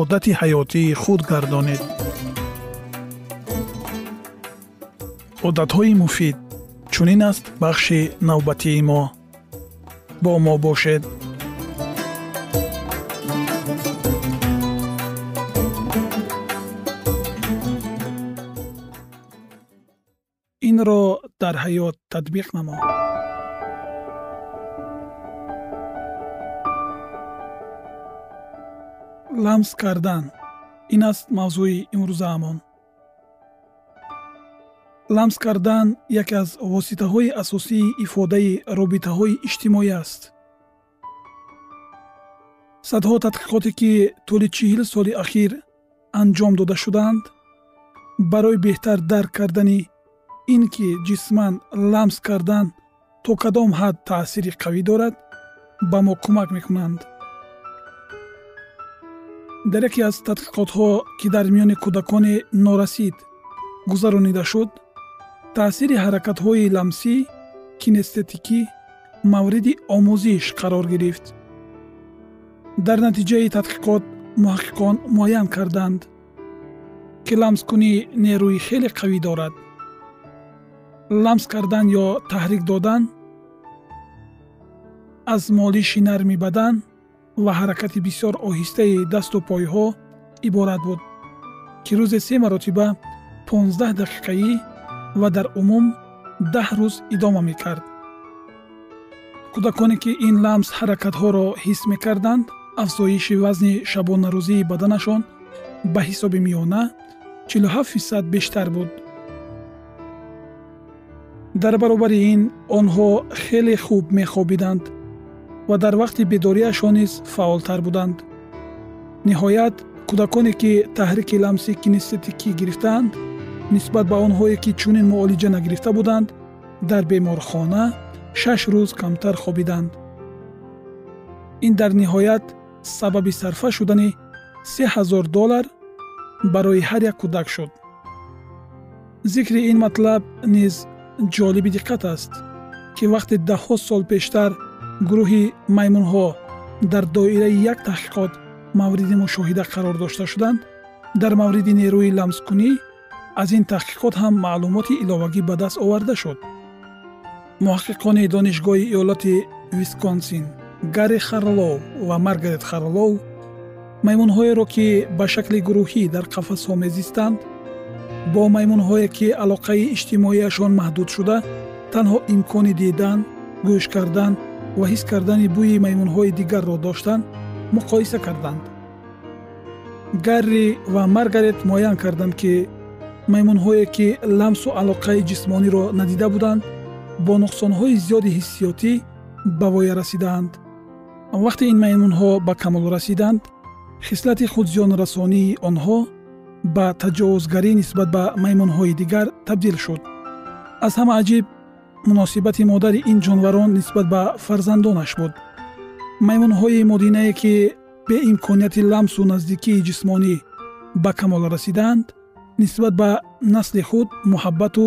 одати ҳаётии худ гардонед. Одатҳои муфид чунин аст бахши навбатии мо. Бо мо бошед. Инро дар ҳаёт татбиқ намо ламс кардан. Ин аст мавзӯи имрӯзаамон ламс кардан яке аз воситаҳои асосии ифодаи робитаҳои иҷтимоӣ аст. Садҳо тадқиқоте ки тӯли чил соли ахир анҷом дода шудаанд барои беҳтар дарк кардани ин ки ҷисман ламс кардан то кадом ҳад таъсири қавӣ дорад ба мо кӯмак мекунанд дар яке аз тадқиқотҳо ки дар миёни кӯдакони норасид гузаронида шуд таъсири ҳаракатҳои ламсӣ кинестетикӣ мавриди омӯзиш қарор гирифт. Дар натиҷаи тадқиқот муҳаққиқон муайян карданд ки ламскунӣ нерӯи хеле қавӣ дорад. Ламс кардан ё таҳрик додан аз молиши нарми бадан ва ҳаракати бисёр оҳистаи дасту пойҳо иборат буд ки рӯзе се маротиба 15 дақиқаӣ ва дар умум даҳ рӯз идома мекард. Кӯдаконе ки ин ламс ҳаракатҳоро ҳис мекарданд афзоиши вазни шабонарӯзии баданашон ба ҳисоби миёна 47 фисад бештар буд. Дар баробари ин онҳо хеле хуб мехобиданд ва дар вақти бедориашон низ фаъолтар буданд. Ниҳоят кӯдаконе ки таҳрики ламси кинестетикӣ гирифтаанд нисбат ба онҳое ки чунин муолиҷа нагирифта буданд дар беморхона шаш рӯз камтар хобиданд. Ин дар ниҳоят сабаби сарфа шудани се ҳазор доллар барои ҳар як кӯдак шуд. Зикри ин матлаб низ ҷолиби диққат аст ки вақте даҳҳо сол пештар гурӯҳи маймунҳо дар доираи як таҳқиқот мавриди мушоҳида қарор дошта шуданд. Дар мавриди нерӯи ламскунӣ аз ин таҳқиқот ҳам маълумоти иловагӣ ба даст оварда шуд. Муҳаққиқони донишгоҳи иёлоти висконсин гарри харлоу ва маргарет харлоу маймунҳоеро ки ба шакли гурӯҳӣ дар қафасҳо мезистанд бо маймунҳое ки алоқаи иҷтимоияшон маҳдуд шуда танҳо имкони дидан гӯш кардан ва ҳис кардани бӯи маймунҳои дигарро доштанд муқоиса карданд. Гарри ва маргарет муайян карданд ки маймунҳое ки ламсу алоқаи ҷисмониро надида буданд бо нуқсонҳои зиёди ҳиссиётӣ ба воя расидаанд вақте ин маймунҳо ба камол расиданд хислати худзиёнрасонии онҳо ба таҷовузгарӣ нисбат ба маймунҳои дигар табдил шуд. Аз ҳама аҷиб муносибати модари ин ҷонварон нисбат ба фарзандонаш буд. Маймунҳои модинае ки беимконияти ламсу наздикии ҷисмонӣ ба камол расиданд нисбат ба насли худ муҳаббату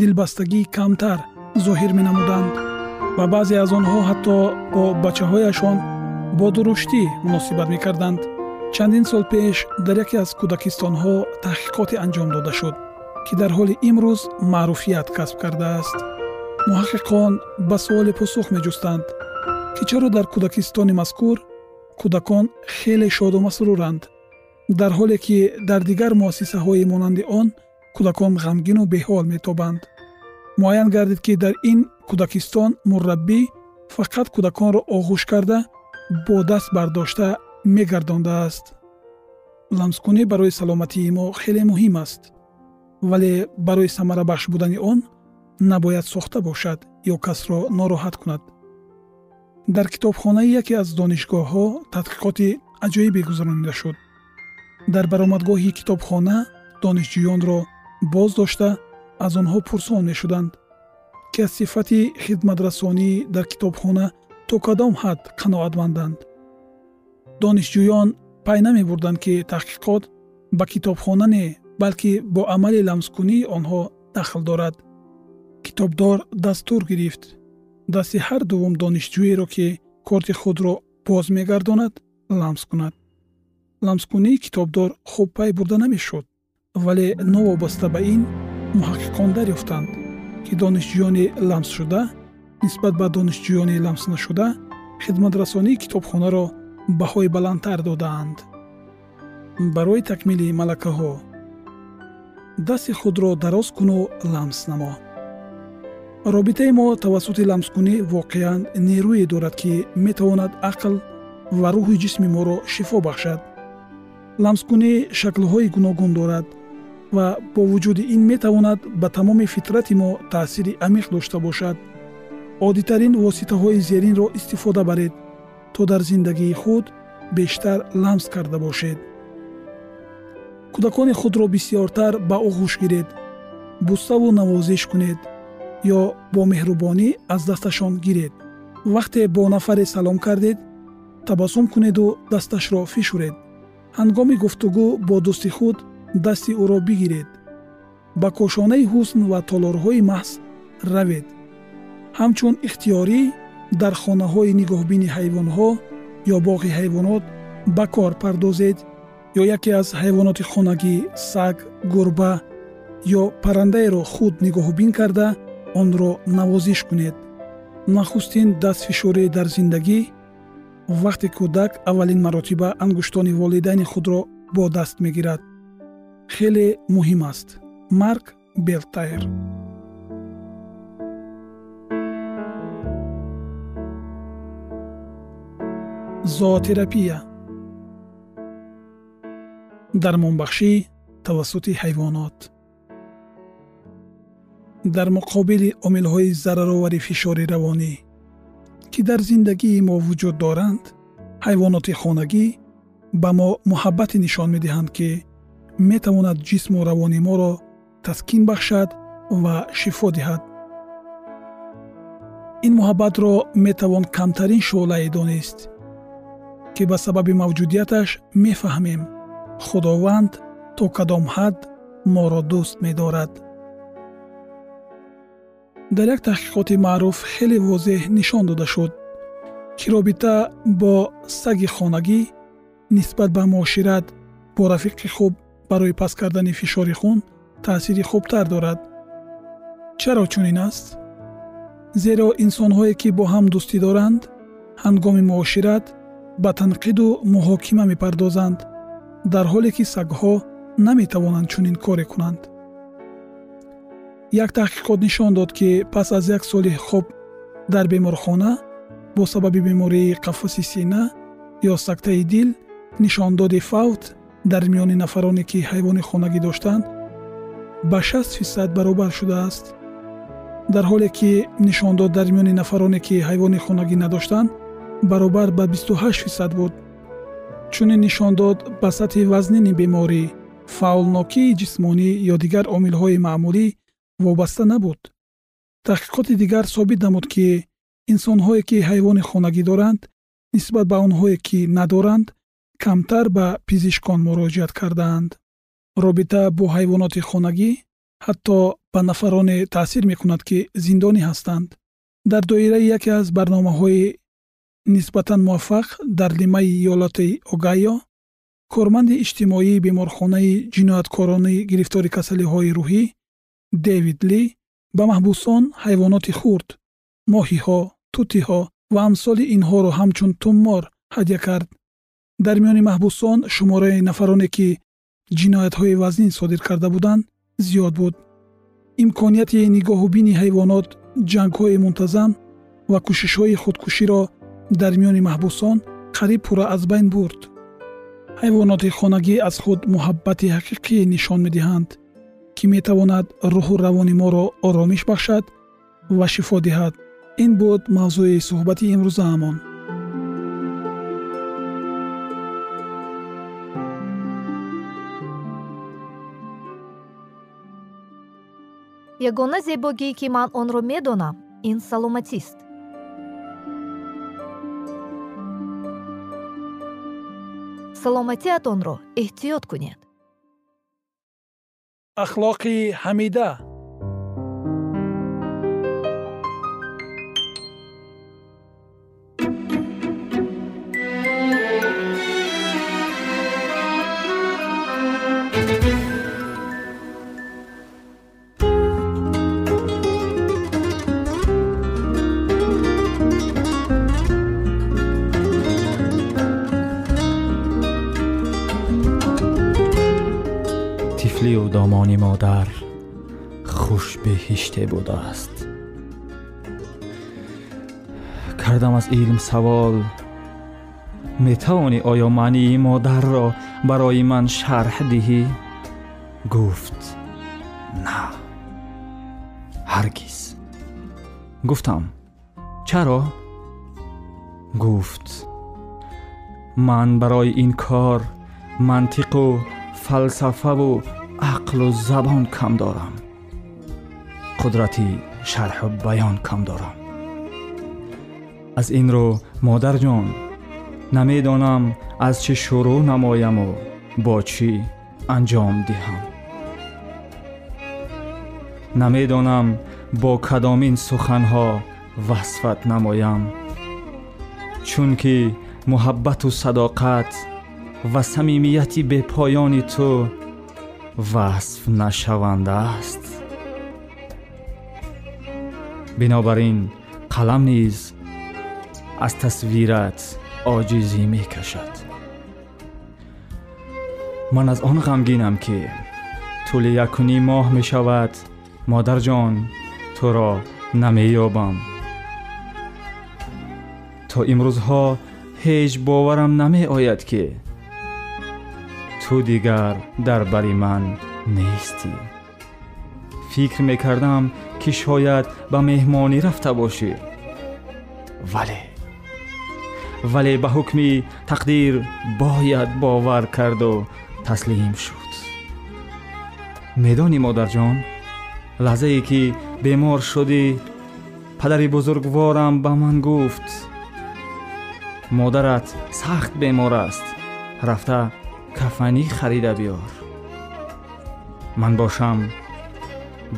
дилбастагии камтар зоҳир менамуданд. Ва баъзе аз онҳо ҳатто бо бачаҳояшон бо дуруштӣ муносибат мекарданд. Чандин сол пеш дар яке аз кӯдакистонҳо таҳқиқоте анҷом дода шуд ки дар ҳоли имрӯз маъруфият касб кардааст муҳаққиқон ба суоле посух меҷустанд ки чаро дар кӯдакистони мазкур кӯдакон хеле шоду масруранд дар ҳоле ки дар дигар муассисаҳои монанди он кӯдакон ғамгину беҳол метобанд. Муайян гардид ки дар ин кӯдакистон мурраббӣ фақат кӯдаконро оғӯш карда бо даст бардошта мегардондааст. Ламскунӣ барои саломатии мо хеле муҳим аст вале барои самарабахш будани он набояд сохта бошад ё касро нороҳат кунад. Дар китобхонаи яке аз донишгоҳҳо тадқиқоти аҷоибе гузаронида шуд. Дар баромадгоҳи китобхона донишҷӯёнро боз дошта аз онҳо пурсон мешуданд ки аз сифати хидматрасонӣ дар китобхона то кадом ҳад қаноатманданд. Донишҷӯён пай намебурданд ки таҳқиқот ба китобхона не балки бо амали ламскунии онҳо дахл дорад китобдор дастур гирифт. Дасти ҳар дуввум донишҷӯеро ки корти худро боз мегардонад ламс кунад ламскунии китобдор хуб пай бурда намешуд вале новобаста ба ин муҳаққиқон дарёфтанд ки донишҷӯёни ламсшуда нисбат ба донишҷӯёни ламснашуда хидматрасонии китобхонаро баҳои баландтар додаанд. Барои такмили малакаҳо дасти худро дароз куну ламс намо робитаи мо тавассути ламскунӣ воқеан нерӯе дорад ки метавонад ақл ва рӯҳи ҷисми моро шифо бахшад. Ламскунӣ шаклҳои гуногун дорад ва бо вуҷуди ин метавонад ба тамоми фитрати мо таъсири амиқ дошта бошад. Оддитарин воситаҳои зеринро истифода баред то дар зиндагии худ бештар ламс карда бошед. Кӯдакони худро бисьёртар ба оғӯш гиред буставу навозиш кунед ё бо меҳрубонӣ аз дасташон гиред. Вақте бо нафаре салом кардед табассум кунеду дасташро фишуред. Ҳангоми гуфтугӯ бо дӯсти худ дасти ӯро бигиред. Ба кошонаи ҳусн ва толорҳои маҳз равед. Ҳамчун ихтиёрӣ дар хонаҳои нигоҳбини ҳайвонҳо ё боғи ҳайвонот ба кор пардозед ё яке аз ҳайвоноти хонагӣ саг гурба ё паррандаеро худ нигоҳубин карда онро навозиш кунед. Нахустин дастфишурӣ дар зиндагӣ вақте кӯдак аввалин маротиба ангуштони волидайни худро бо даст мегирад. Хеле муҳим аст. Марк белтайр. Зоотерапия. Дармонбахшӣ тавассути ҳайвонот дар муқобили омилҳои зараровари фишори равонӣ ки дар зиндагии мо вуҷуд доранд ҳайвоноти хонагӣ ба мо муҳаббате нишон медиҳанд ки метавонад ҷисму равони моро таскин бахшад ва шифо диҳад. Ин муҳаббатро метавон камтарин шӯълае донист ки ба сабаби мавҷудияташ мефаҳмем. Худованд то кадом ҳад моро дӯст медорад дар як таҳқиқоти маъруф хеле возеҳ нишон дода шуд ки робита бо саги хонагӣ нисбат ба муошират бо рафиқи хуб барои паст кардани фишори хун таъсири хубтар дорад. Чаро чунин аст? Зеро инсонҳое ки бо ҳам дӯстӣ доранд ҳангоми муошират ба танқиду муҳокима мепардозанд дар ҳоле ки сагҳо наметавонанд чунин коре кунанд як таҳқиқот нишон дод ки пас аз як соли хоб дар беморхона бо сабаби бемории қафаси сина ё сактаи дил нишондоди фавт дар миёни нафароне ки ҳайвони хонагӣ доштанд ба 6 фисад баробар шудааст. Дар ҳоле ки нишондод дар миёни нафароне ки ҳайвони хонагӣ надоштанд баробар ба 28 фисад буд. Чунин нишон дод ба сатҳи вазнини беморӣ фаъолнокии ҷисмонӣ ё дигар омилҳои маъмулӣ вобаста набуд. Таҳқиқоти дигар собит намуд ки инсонҳое ки ҳайвони хонагӣ доранд нисбат ба онҳое ки надоранд камтар ба пизишкон муроҷиат кардаанд. Робита бо ҳайвоноти хонагӣ ҳатто ба нафароне таъсир мекунад ки зиндонӣ ҳастанд. Дар доираи яке аз барномаҳои нисбатан муваффақ дар лимаи иёлоти огайо корманди иҷтимоии беморхонаи ҷинояткорони гирифтори касалиҳои рӯҳӣ дэвид ли ба маҳбусон ҳайвоноти хурд моҳиҳо тутиҳо ва амсоли инҳоро ҳамчун туммор ҳадя кард. Дар миёни маҳбусон шумораи нафароне ки ҷиноятҳои вазнин содир карда буданд зиёд буд. Имконияти нигоҳубини ҳайвонот ҷангҳои мунтазам ва кӯшишҳои худкуширо дар миёни маҳбусон қариб пурра аз байн бурд. Ҳайвоноти хонагӣ аз худ муҳаббати ҳақиқӣ нишон медиҳанд ки метавонад рӯҳу равони моро оромиш бахшад ва шифо диҳад. Ин буд мавзӯи суҳбати имрӯзаамон ягона зебогӣ ки ман онро медонам ин саломатист. Саломатиатонро эҳтиёт кунед ахлоқи ҳамида و دامان مادر خوش بهشته بوده است. کردم از علم سوال می‌توانی آیا معنی مادر را برای من شرح دهی؟ گفت نه. هرگز. گفتم چرا؟ گفت من برای این کار منطق و فلسفه و ақлу забон кам дорам қудрати шарҳу баён кам дорам аз ин рӯ модарҷон намедонам аз чӣ шурӯъ намояму бо чӣ анҷом диҳам намедонам бо кадомин суханҳо васфат намоям чунки муҳаббату садоқат ва самимияти бепоёни ту васф нашаванда аст бинобар ин қалам низ аз тасвират оҷизӣ мекашад. Ман аз он ғамгинам ки тӯли якуним моҳ мешавад. Модарҷон туро намеёбам. То имрӯзҳо ҳеҷ боварам намеояд ки تو دیگر در بری من نیستی. فکر می‌کردم که شاید به مهمانی رفته باشی. ولی ولی به حکمی تقدیر باید باور کرد و تسلیم شد. میدانی مادر جان لحظه ای که بیمار شدی پدری بزرگوارم به من گفت مادرت سخت بیمار است رفته кафанӣ харида биёр ман бошам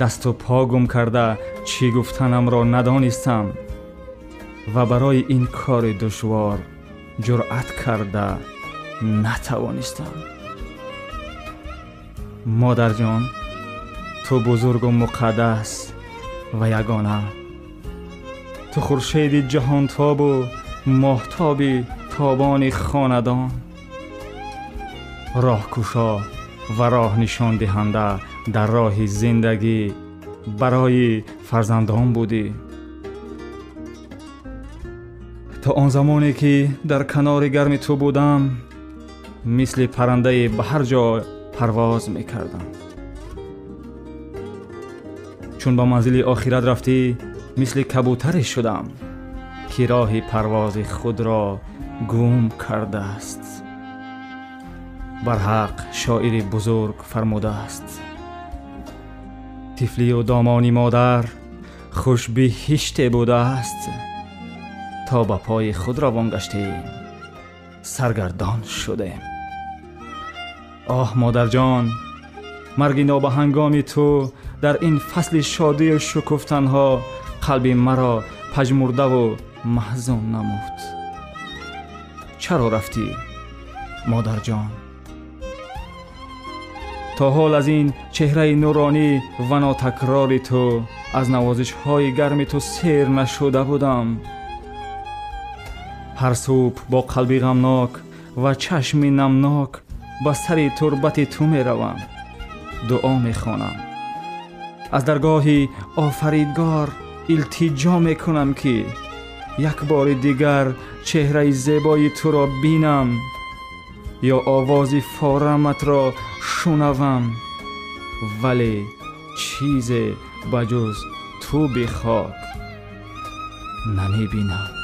дасту по гум карда чӣ гуфтанамро надонистам ва барои ин кори душвор ҷуръат карда натавонистам модарҷон ту бузургу муқаддас ва ягона ту хуршеди ҷаҳонтобу моҳтоби тобони хонадон роҳкушо ва роҳнишондиҳанда дар роҳи зиндагӣ барои фарзандон будӣ то он замоне ки дар канори гарми ту будам мисли паррандаи ба ҳар ҷо парвоз мекардам чун ба манзили охират рафтӣ мисли кабутаре шудам ки роҳи парвози худро гум кардааст барҳақ шоири бузург фармудааст тифлию домони модар хушбиҳиште будааст то ба пои худ равон гаштем саргардон шудем оҳ модарҷон марги нобаҳангоми ту дар ин фасли шодию шукуфтанҳо қалби маро пажмурдаву маҳзун намуд чаро рафтӣ модарҷон تا حال از این چهره نورانی و ناتکرار تو از نوازش های گرم تو سیر نشده بودم. هر صبح با قلبی غمناک و چشم نمناک به سر تربت تو می روم. دعا می خونم از درگاهی آفریدگار التجا می کنم که یک بار دیگر چهره زیبای تو را بینم یا آواز فارمت را шунавам. Вале чизе ба ҷуз ту бихок. Намебинам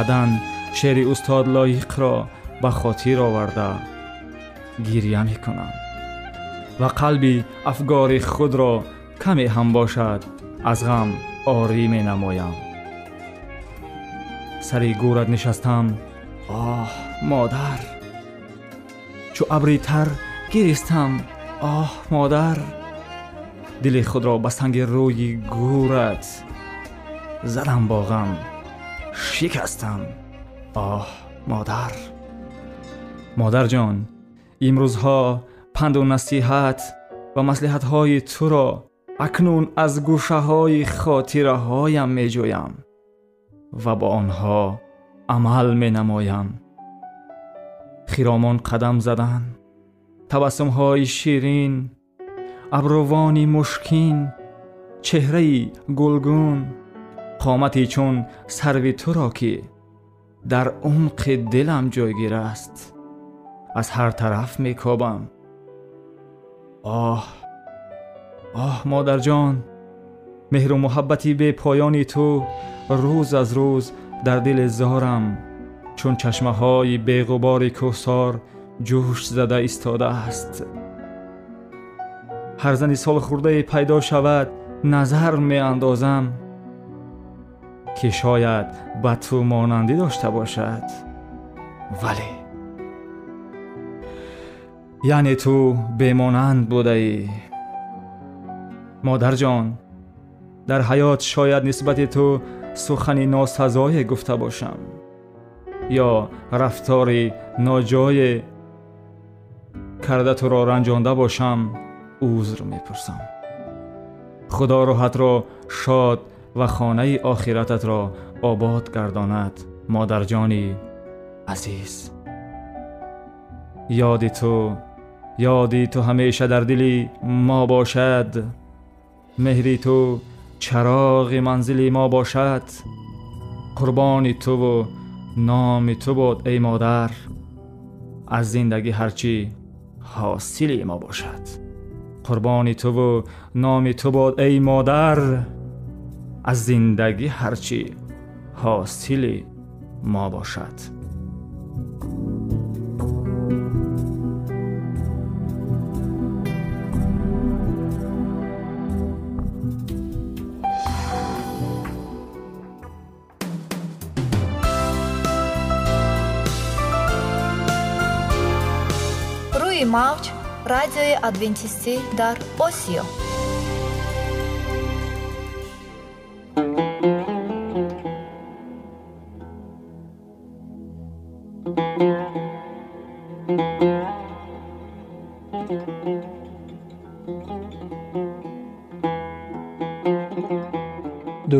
بدن شعر استاد لایق را به خاطر آورده. گیریه می کنم و قلبی افگار خود را کمی هم باشد از غم آری می نمایم. سری گورت نشستم. آه مادر. چو ابری تر گریستم. آه مادر. دل خود را به سنگ روی گورت زدم با غم. شکستم آه مادر. مادر جان امروزها پند و نصیحت و مسلحت های تو را اکنون از گوشه های خاطره هایم می جویم و با آنها عمل می نمایم خیرامان قدم زدن تبسم های شیرین ابروانی مشکین چهره گلگون қомати чун сарви туро ки дар умқи дилам ҷойгир аст аз ҳар тараф мекобам оҳ оҳ модарҷон меҳру муҳаббати бепоёни ту рӯз аз рӯз дар дили зорам чун чашмаҳои беғубори кӯҳсор ҷӯш зада истодааст ҳар зани солхӯрдае пайдо шавад назар меандозам که شاید به تو مانندی داشته باشد. ولی یعنی تو بمانند بوده ای. مادر جان در حیات شاید نسبت تو سخنی ناسزای گفته باشم. یا رفتاری ناجای کرده تو را رنجانده باشم عذر می‌پرسم. خدا روحت را شاد худо роҳатро шод ва хонаи охирататро обод гардонад модарҷони азиз ёди ту ёди ту ҳамеша дар дили мо бошад меҳри ту чароғи манзили мо бошад қурбони туву номи ту буд эй модар аз зиндагӣ ҳарчӣ ҳосили мо бошад қурбони туву номи ту буд эй модар аз зиндагӣ ҳарчӣ ҳосили мо бошад. Рӯи мавҷ радиои адвентистӣ дар осиё.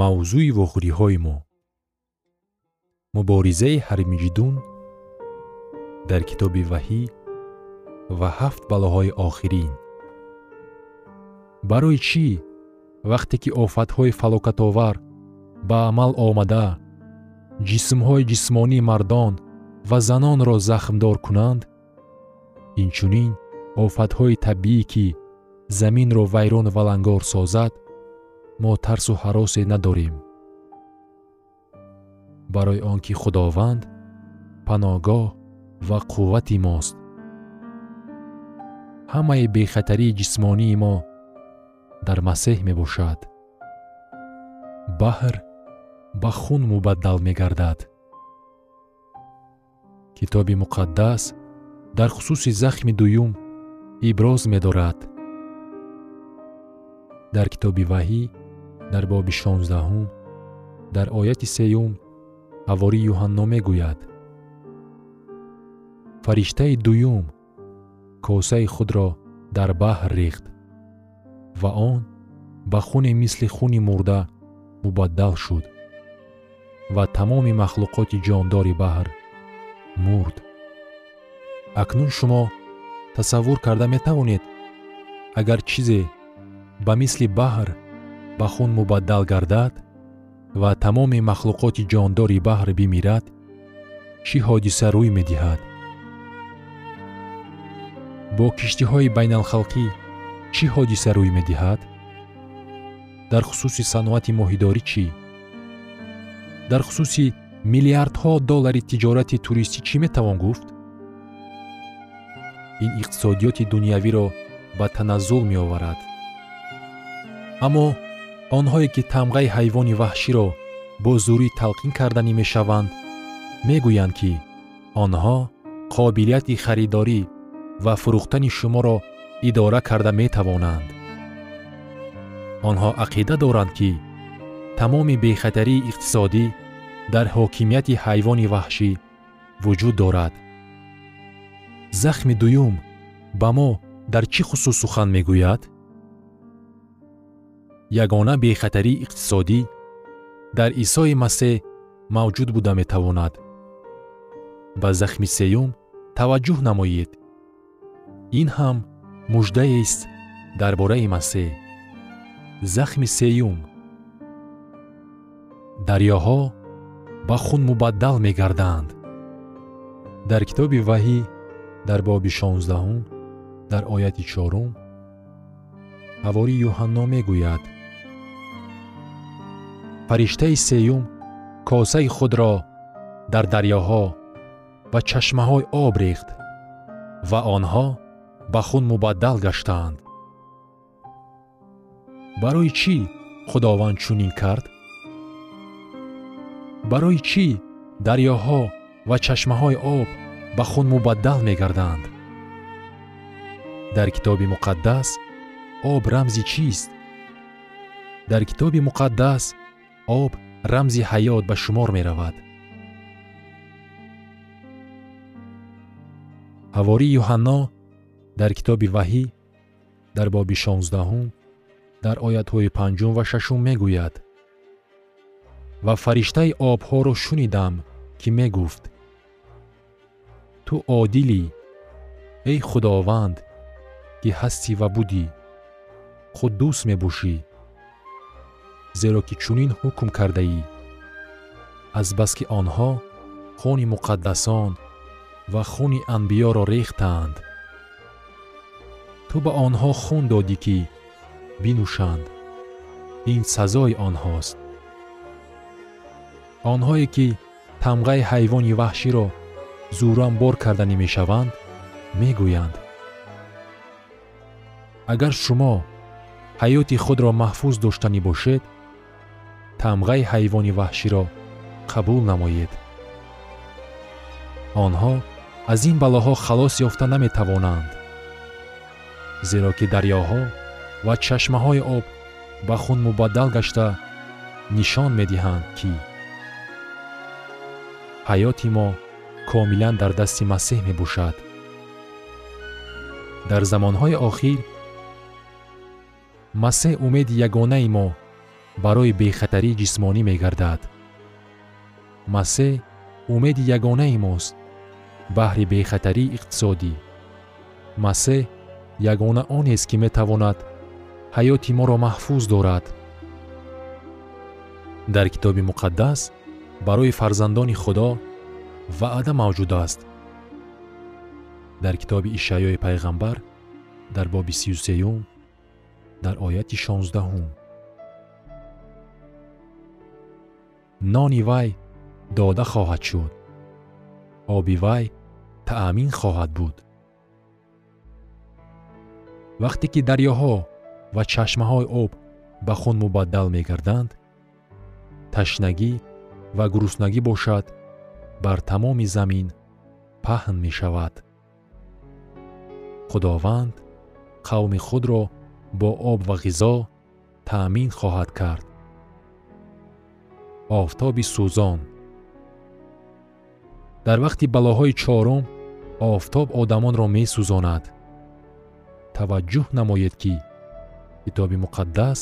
мавзӯи вохӯриҳои мо. Муборизаи ҳармиҷидун дар китоби ваҳӣ ва ҳафт балоҳои охирин. Барои чӣ? Вақте ки офатҳои фалокатовар ба амал омада ҷисмҳои ҷисмонии мардон ва занонро захмдор кунанд? Инчунин офатҳои табиӣ ки заминро вайрон валангор созад мо тарсу ҳаросе надорем. Барои он ки худованд паноҳгоҳ ва қуввати мост. Ҳамаи бехатарии ҷисмонии мо дар масеҳ мебошад. Баҳр ба хун мубаддал мегардад. Китоби муқаддас дар хусуси захми дуюм иброз медорад. Дар китоби ваҳӣ дар боби шонздаҳум дар ояти сеюм ҳавори юҳанно мегӯяд. Фариштаи дуюм косаи худро дар баҳр рехт ва он ба хуне мисли хуни мурда мубаддал шуд ва тамоми махлуқоти ҷондори баҳр мурд. Акнун шумо тасаввур карда метавонед агар чизе ба мисли баҳр ба хун мубаддал гардад ва тамоми махлуқоти ҷондори баҳр бимирад чӣ ҳодиса рӯй медиҳад. Бо киштиҳои байналхалқӣ чӣ ҳодиса рӯй медиҳад? Дар хусуси саноати моҳидорӣ чӣ? Дар хусуси миллиардҳо доллари тиҷорати туристӣ чӣ метавон гуфт? Ин иқтисодиёти дунявиро ба таназзул меоварад. Аммо онҳое ки тамғаи ҳайвони ваҳширо бо зурӣ талқин карданӣ мешаванд мегӯянд ки онҳо қобилияти харидорӣ ва фурӯхтани шуморо идора карда метавонанд. Онҳо ақида доранд ки тамоми бехатарии иқтисодӣ дар ҳокимияти ҳайвони ваҳшӣ вуҷуд дорад. Захми дуюм ба мо дар чӣ хусус сухан мегӯяд ягона бехатарии иқтисодӣ дар исои масеҳ мавҷуд буда метавонад. Ба захми сеюм таваҷҷӯҳ намоед. Ин ҳам муждаест дар бораи масеҳ. Захми сеюм. Дарёҳо ба хун мубаддал мегарданд. Дар китоби ваҳӣ дар боби шонздаҳум дар ояти чорум ҳавори юҳанно мегӯяд фариштаи сеюм косаи худро дар дарёҳо ва чашмаҳои об рехт ва онҳо ба хун мубаддал гаштаанд. Барои чӣ худованд чунин кард? Барои чӣ дарёҳо ва чашмаҳои об ба хун мубаддал мегарданд? Дар китоби муқаддас об рамзи чист? Дар китоби муқаддас об рамзи ҳаёт ба шумор меравад. Ҳавори юҳанно дар китоби ваҳӣ дар боби шонздаҳум дар оятҳои панҷум ва шашум мегӯяд ва фариштаи обҳоро шунидам ки мегуфт ту одилӣ эй худованд ки ҳастӣ ва будӣ қуддус мебошӣ зеро ки чунин ҳукм кардаӣ. азбаски онҳо хуни муқаддасон ва хуни анбиёро рехтаанд. ту ба онҳо хун додӣ ки бинӯшанд. ин сазои онҳост. онҳое ки тамғаи ҳайвони ваҳширо зӯран бор карданӣ мешаванд мегӯянд. агар шумо ҳаёти худро маҳфуз доштанӣ бошед тамғаи ҳайвони ваҳширо қабул намоед. Онҳо аз ин балоҳо халос ёфта наметавонанд зеро ки дарёҳо ва чашмаҳои об ба хун мубаддал гашта нишон медиҳанд ки ҳаёти мо комилан дар дасти масеҳ мебошад. Дар замонҳои охир масеҳ умеди ягонаи мо барои бехатарии ҷисмонӣ мегардад. Масеҳ умеди ягонаи мост баҳри бехатарии иқтисодӣ. Масеҳ ягона онест ки метавонад ҳаёти моро маҳфуз дорад. Дар китоби муқаддас барои фарзандони худо ваъда мавҷуд аст. Дар китоби ишаъёи пайғамбар дар боби сию сеюм дар ояти шонздаҳум нони вай дода хоҳад шуд. Оби вай таъмин хоҳад буд. Вақте ки дарёҳо ва чашмаҳои об ба хун мубаддал мегарданд ташнагӣ ва гуруснагӣ бошад бар тамоми замин паҳн мешавад. Худованд қавми худро бо об ва ғизо таъмин хоҳад кард офтоби сӯзон. Дар вақти балоҳои чорум офтоб одамонро месӯзонад. Таваҷҷӯҳ намоед ки китоби муқаддас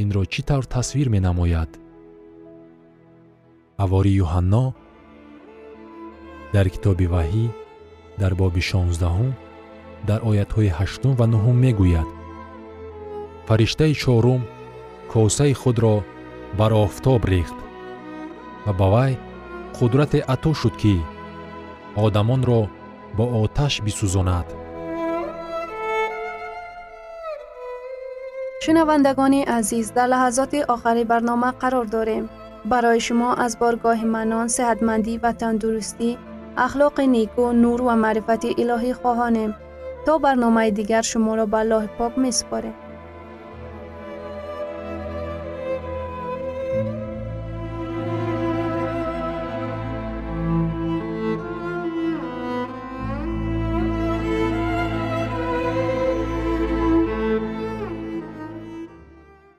инро чӣ тавр тасвир менамояд? Ҳавори юҳанно дар китоби ваҳӣ дар боби шонздаҳум дар оятҳои ҳаштум ва нуҳум мегӯяд. Фариштаи чорум косаи худро бар офтоб рехт ва ба вай қудрате ато шуд ки одамонро бо оташ бисӯзонад шунавандагони азиз дар лаҳазоти охари барнома қарор дорем барои шумо аз боргоҳи манон сеҳатмандӣ ва тандурустӣ ахлоқи неку нур ва маърифати илоҳӣ хоҳонем то барномаи дигар шуморо ба аллоҳи пок месупорем